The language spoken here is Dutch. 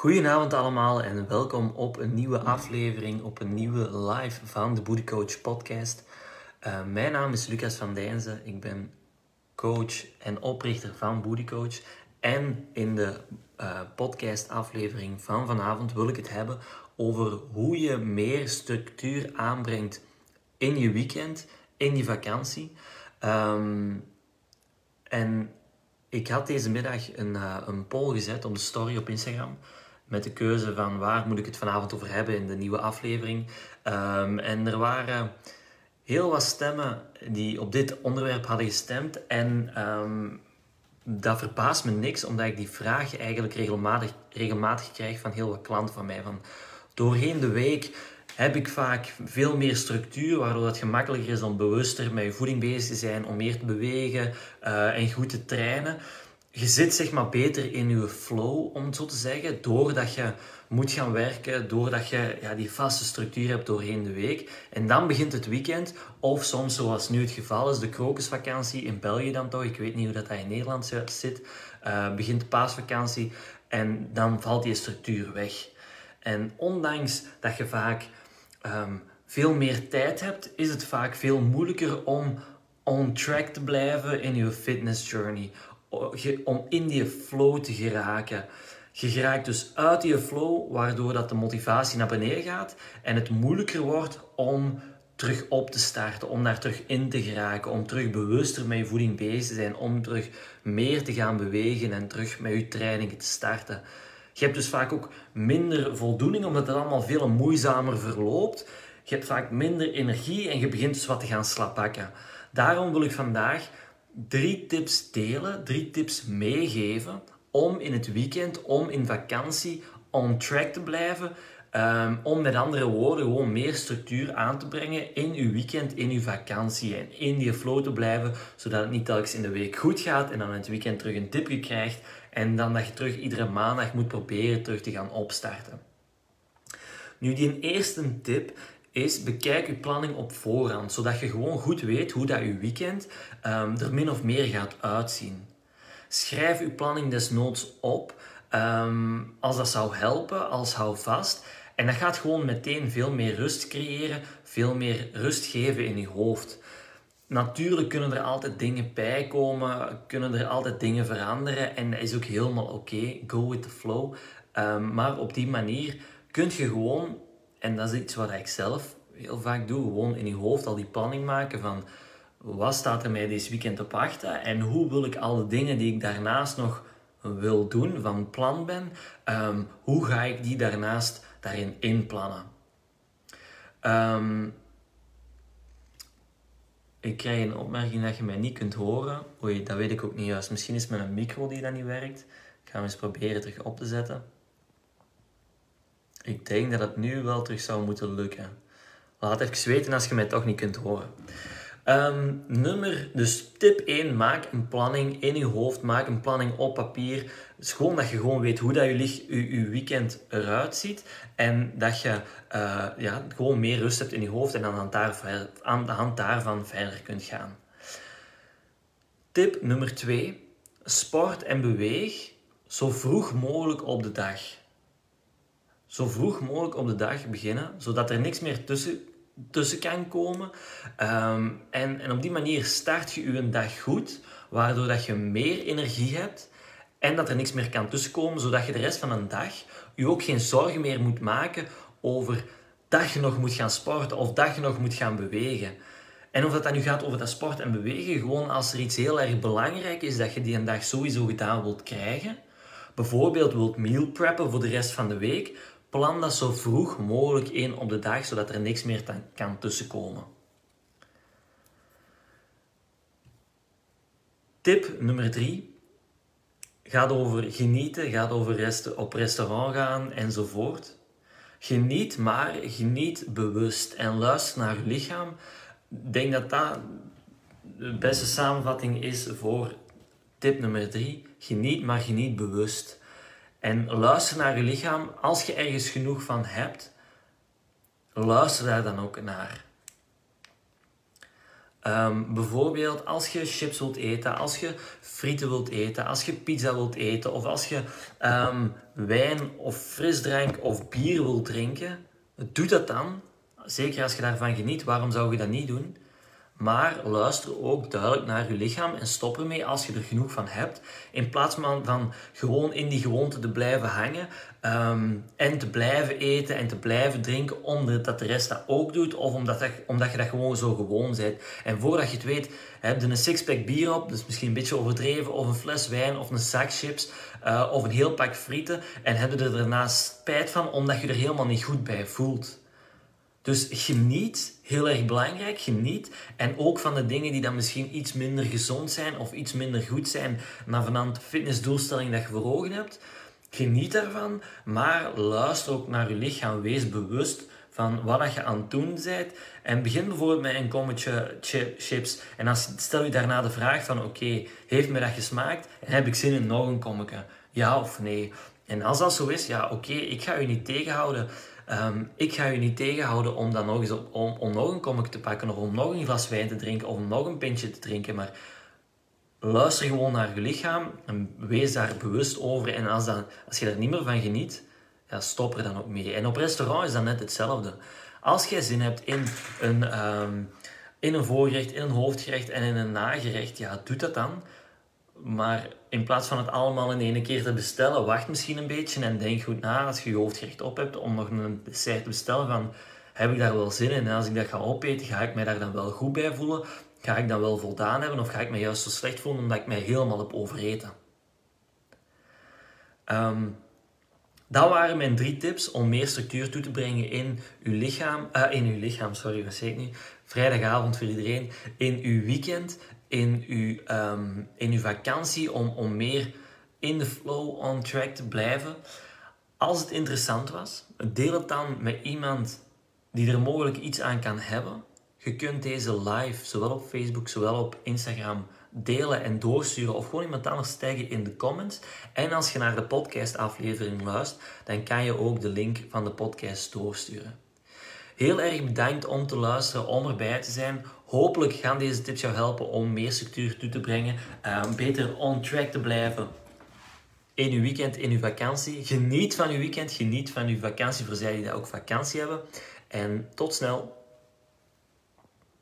Goedenavond allemaal en welkom op een nieuwe aflevering, op een nieuwe live van de Booty Coach podcast. Uh, mijn naam is Lucas van Dijnzen, ik ben coach en oprichter van Booty Coach. En in de uh, podcast aflevering van vanavond wil ik het hebben over hoe je meer structuur aanbrengt in je weekend, in je vakantie. Um, en ik had deze middag een, uh, een poll gezet op de story op Instagram met de keuze van waar moet ik het vanavond over hebben in de nieuwe aflevering. Um, en er waren heel wat stemmen die op dit onderwerp hadden gestemd. En um, dat verbaast me niks, omdat ik die vraag eigenlijk regelmatig, regelmatig krijg van heel wat klanten van mij. Van, doorheen de week heb ik vaak veel meer structuur, waardoor het gemakkelijker is om bewuster met je voeding bezig te zijn, om meer te bewegen uh, en goed te trainen je zit zeg maar beter in je flow, om het zo te zeggen, doordat je moet gaan werken, doordat je ja, die vaste structuur hebt doorheen de week. En dan begint het weekend, of soms zoals nu het geval is, de krokusvakantie in België dan toch, ik weet niet hoe dat, in Nederland zit, uh, begint de paasvakantie en dan valt die structuur weg. En ondanks dat je vaak um, veel meer tijd hebt, is het vaak veel moeilijker om on track te blijven in je fitness journey om in die flow te geraken. Je geraakt dus uit die flow, waardoor dat de motivatie naar beneden gaat en het moeilijker wordt om terug op te starten, om daar terug in te geraken, om terug bewuster met je voeding bezig te zijn, om terug meer te gaan bewegen en terug met je trainingen te starten. Je hebt dus vaak ook minder voldoening, omdat het allemaal veel moeizamer verloopt. Je hebt vaak minder energie en je begint dus wat te gaan slapakken. Daarom wil ik vandaag drie tips delen, drie tips meegeven om in het weekend, om in vakantie on track te blijven. Um, om met andere woorden gewoon meer structuur aan te brengen in uw weekend, in uw vakantie en in die flow te blijven, zodat het niet telkens in de week goed gaat en dan in het weekend terug een tipje krijgt en dan dat je terug iedere maandag moet proberen terug te gaan opstarten. Nu, die eerste tip is bekijk je planning op voorhand, zodat je gewoon goed weet hoe dat je weekend um, er min of meer gaat uitzien. Schrijf je planning desnoods op um, als dat zou helpen, als hou vast. En dat gaat gewoon meteen veel meer rust creëren, veel meer rust geven in je hoofd. Natuurlijk kunnen er altijd dingen bij komen, kunnen er altijd dingen veranderen en dat is ook helemaal oké. Go with the flow. Um, maar op die manier kun je gewoon en dat is iets wat ik zelf heel vaak doe. Gewoon in je hoofd al die planning maken van wat staat er mij deze weekend op wachten en hoe wil ik alle dingen die ik daarnaast nog wil doen, van plan ben, um, hoe ga ik die daarnaast daarin inplannen. Um, ik krijg een opmerking dat je mij niet kunt horen. Oei, dat weet ik ook niet juist. Misschien is het met een micro die dat niet werkt. Ik ga hem eens proberen terug op te zetten. Ik denk dat het nu wel terug zou moeten lukken. Laat even weten als je mij toch niet kunt horen. Um, nummer, dus tip 1, maak een planning in je hoofd, maak een planning op papier. Het gewoon dat je gewoon weet hoe dat je, je, je weekend eruit ziet en dat je uh, ja, gewoon meer rust hebt in je hoofd en aan, daar, aan de hand daarvan verder kunt gaan. Tip nummer 2, sport en beweeg zo vroeg mogelijk op de dag zo vroeg mogelijk op de dag beginnen, zodat er niks meer tussen, tussen kan komen. Um, en, en op die manier start je je dag goed, waardoor dat je meer energie hebt en dat er niks meer kan tussenkomen, zodat je de rest van een dag je ook geen zorgen meer moet maken over dat je nog moet gaan sporten of dat je nog moet gaan bewegen. En of dat dan nu gaat over dat sport en bewegen, gewoon als er iets heel erg belangrijk is dat je die een dag sowieso gedaan wilt krijgen, bijvoorbeeld wilt meal preppen voor de rest van de week, Plan dat zo vroeg mogelijk in op de dag, zodat er niks meer kan tussenkomen. Tip nummer 3 gaat over genieten, gaat over rest op restaurant gaan enzovoort. Geniet, maar geniet bewust en luister naar je lichaam. Ik denk dat dat de beste samenvatting is voor tip nummer 3. Geniet, maar geniet bewust. En luister naar je lichaam. Als je ergens genoeg van hebt, luister daar dan ook naar. Ehm, bijvoorbeeld als je chips wilt eten, als je frieten wilt eten, als je pizza wilt eten of als je ehm, wijn of frisdrank of bier wilt drinken, doe dat dan. Zeker als je daarvan geniet, waarom zou je dat niet doen? Maar luister ook duidelijk naar je lichaam en stop ermee als je er genoeg van hebt. In plaats van, van gewoon in die gewoonte te blijven hangen ehm, en te blijven eten en te blijven drinken omdat de rest dat ook doet of omdat, dat, omdat je dat gewoon zo gewoon bent. En voordat je het weet, heb je een sixpack bier op, dus misschien een beetje overdreven, of een fles wijn of een zak chips uh, of een heel pak frieten en heb je er daarnaast spijt van omdat je er helemaal niet goed bij voelt. Dus geniet, heel erg belangrijk, geniet. En ook van de dingen die dan misschien iets minder gezond zijn of iets minder goed zijn naar vanaf de fitnessdoelstelling dat je voor ogen hebt. Geniet daarvan, maar luister ook naar je lichaam. Wees bewust van wat je aan het doen bent. En begin bijvoorbeeld met een kommetje chips. En dan stel je daarna de vraag van, oké, heeft me dat gesmaakt? En heb ik zin in nog een kommetje? Ja of nee? En als dat zo is, ja, oké, ik ga je niet tegenhouden. Ehm, ik ga je niet tegenhouden om dan nog eens op, om, nog een kommetje te pakken of om nog een glas wijn te drinken of nog een pintje te drinken. Maar luister gewoon naar je lichaam en wees daar bewust over. En als, dan, als je er niet meer van geniet, ja, stop er dan ook mee. En op restaurant is dat net hetzelfde. Als jij zin hebt in een, um, in een voorgerecht, in een hoofdgerecht en in een nagerecht, ja, doe dat dan. Maar in plaats van het allemaal in één keer te bestellen, wacht misschien een beetje en denk goed na als je je hoofdgerecht op hebt om nog een dessert te bestellen van heb ik daar wel zin in? En als ik dat ga opeten, ga ik mij daar dan wel goed bij voelen? Ga ik dan wel voldaan hebben of ga ik mij juist zo slecht voelen omdat ik mij helemaal heb overeten? Um, dat waren mijn drie tips om meer structuur toe te brengen in uw lichaam. Uh, in uw lichaam, sorry, wat zei ik? Vrijdagavond voor iedereen. In uw weekend in uw, um, in uw vakantie om, om meer in de flow, on track te blijven. Als het interessant was, deel het dan met iemand die er mogelijk iets aan kan hebben. Je kunt deze live, zowel op Facebook, zowel op Instagram, delen en doorsturen. Of gewoon iemand anders taggen in de comments. En als je naar de podcastaflevering luistert, dan kan je ook de link van de podcast doorsturen. Heel erg bedankt om te luisteren, om erbij te zijn. Hopelijk gaan deze tips jou helpen om meer structuur toe te brengen, uh, beter on track te blijven in uw weekend, in uw vakantie. Geniet van uw weekend, geniet van uw vakantie voor zij die ook vakantie hebben. En tot snel.